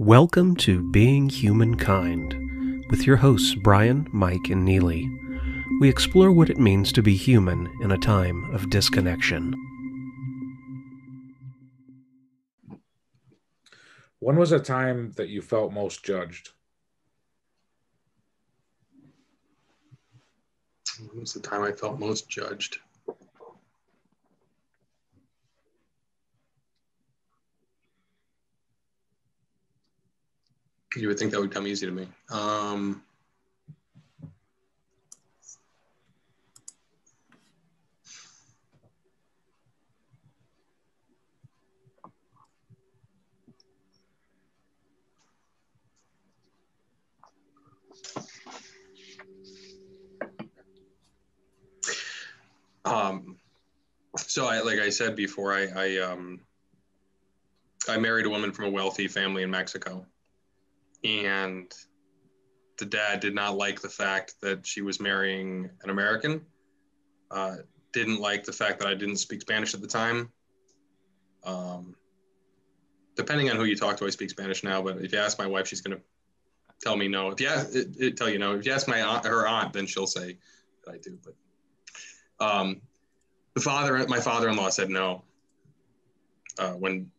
Welcome to Being Humankind with your hosts Brian, Mike, and Neely. We explore what it means to be human in a time of disconnection. When was a time that you felt most judged? When was the time I felt most judged? You would think that would come easy to me. Um, um, so I, like I said before, I, I, um, I married a woman from a wealthy family in Mexico and the dad did not like the fact that she was marrying an American. Uh, didn't like the fact that I didn't speak Spanish at the time. Um, depending on who you talk to, I speak Spanish now. But if you ask my wife, she's to tell me no. If you ask, it, it tell you no. If you ask my aunt, her aunt, then she'll say that I do. But um, the father, my father-in-law, said no. Uh, when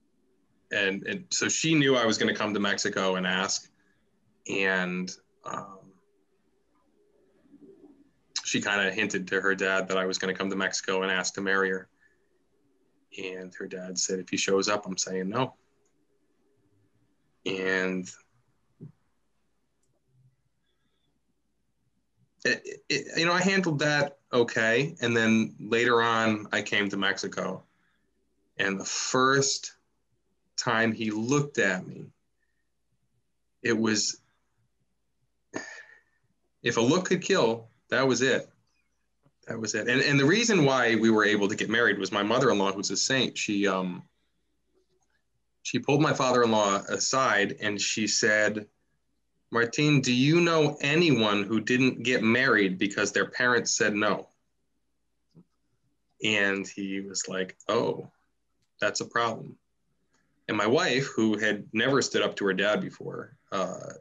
and and so she knew I was going to come to Mexico and ask, and um, she kind of hinted to her dad that I was going to come to Mexico and ask to marry her. And her dad said, if he shows up, I'm saying no. And it, it, you know, I handled that okay. And then later on, I came to Mexico. And the first time he looked at me, it was if a look could kill, that was it. That was it. And and the reason why we were able to get married was my mother-in-law, who's a saint. She um she pulled my father-in-law aside and she said, Martin, do you know anyone who didn't get married because their parents said no? And he was like, Oh, that's a problem. And my wife, who had never stood up to her dad before, uh,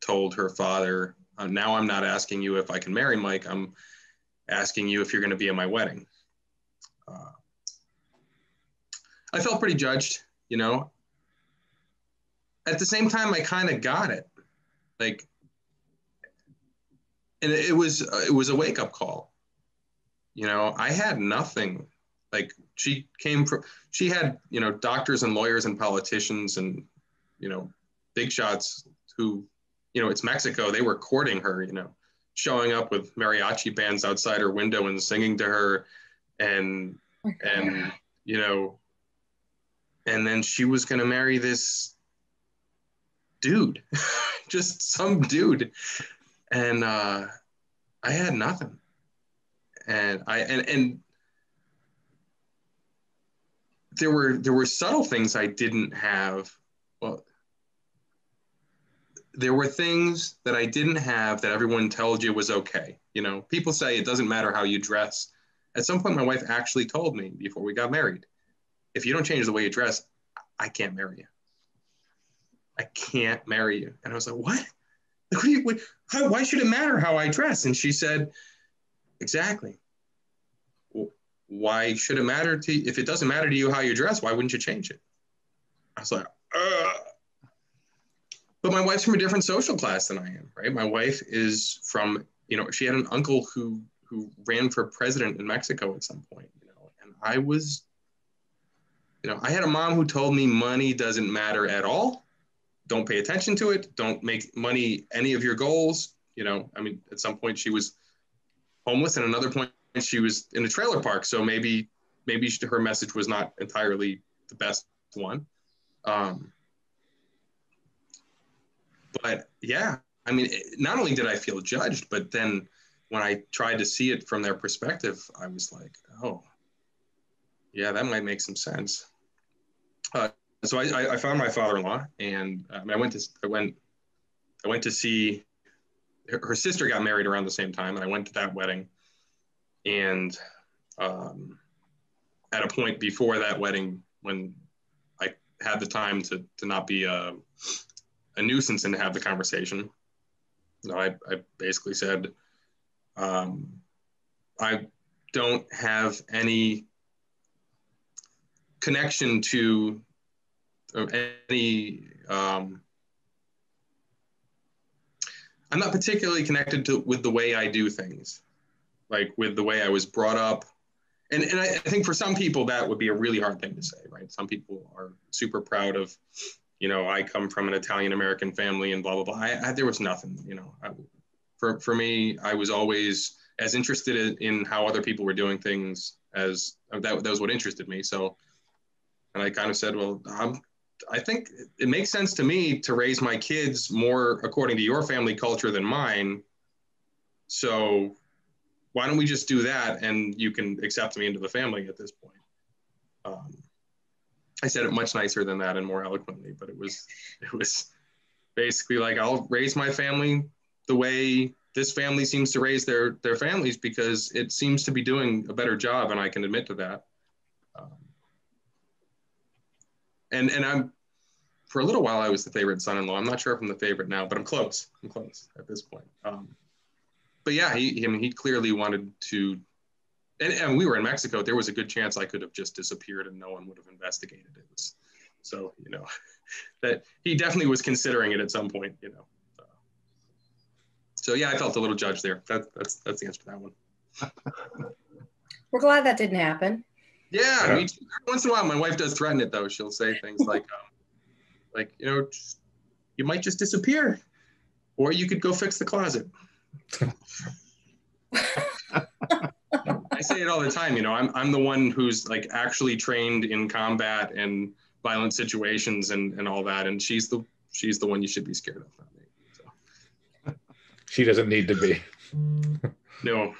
told her father, uh, Now I'm not asking you if I can marry Mike, I'm asking you if you're going to be at my wedding. Uh, I felt pretty judged, you know. At the same time, I kind of got it. Like, and it was it was a wake up call. You know, I had nothing like she came from she had you know doctors and lawyers and politicians and you know big shots who you know it's mexico they were courting her you know showing up with mariachi bands outside her window and singing to her. And and you know and then she was going to marry this dude just some dude. And uh i had nothing. And i and and there were there were subtle things I didn't have. Well, there were things that I didn't have that everyone told you was okay. You know, people say it doesn't matter how you dress. At some point, my wife actually told me before we got married, if you don't change the way you dress, I can't marry you. I can't marry you. And I was like, what? What, you, what how, why should it matter how I dress? And she said, exactly why should it matter to you? If it doesn't matter to you how you dress, why wouldn't you change it? I was like, Ugh. But my wife's from a different social class than I am, right? My wife is from, you know, she had an uncle who who ran for president in Mexico at some point, you know, and I was, you know, I had a mom who told me money doesn't matter at all. Don't pay attention to it. Don't make money any of your goals. You know, I mean, at some point she was homeless, and another point she was in a trailer park, so maybe maybe her message was not entirely the best one. Um, but yeah, I mean, not only did I feel judged, but then when I tried to see it from their perspective, I was like, oh, yeah, that might make some sense. Uh, so I, I, found my father-in-law, and um, I went to I went I went to see her, her sister got married around the same time, and I went to that wedding and um, at a point before that wedding when I had the time to, to not be a, a nuisance and to have the conversation. No, I, I basically said, um, I don't have any connection to any um, I'm not particularly connected to with the way I do things, like with the way I was brought up. And, and I, I think for some people that would be a really hard thing to say, right? Some people are super proud of, you know, I come from an Italian American family and blah blah blah. I, I, there was nothing, you know. I, for for me, I was always as interested in, in how other people were doing things as that, that was what interested me. So, and I kind of said, well, I'm I think it makes sense to me to raise my kids more according to your family culture than mine. So why don't we just do that and you can accept me into the family at this point? Um, I said it much nicer than that and more eloquently, but it was it was basically like I'll raise my family the way this family seems to raise their their families because it seems to be doing a better job, and I can admit to that. Um, and and I'm for a little while I was the favorite son-in-law. I'm not sure if I'm the favorite now, but I'm close. I'm close at this point. Um, but yeah, he I mean he clearly wanted to. And, and we were in Mexico. There was a good chance I could have just disappeared and no one would have investigated it. Was, so you know, that he definitely was considering it at some point. You know. Uh, so yeah, I felt a little judged there. That, that's that's the answer to that one. We're glad that didn't happen. Yeah, yeah. Me too. once in a while, my wife does threaten it though. She'll say things like, um, like you know, just, you might just disappear, or you could go fix the closet. I say it all the time. You know, I'm I'm the one who's like actually trained in combat and violent situations and and all that, and she's the she's the one you should be scared of. Not me. So. She doesn't need to be. no,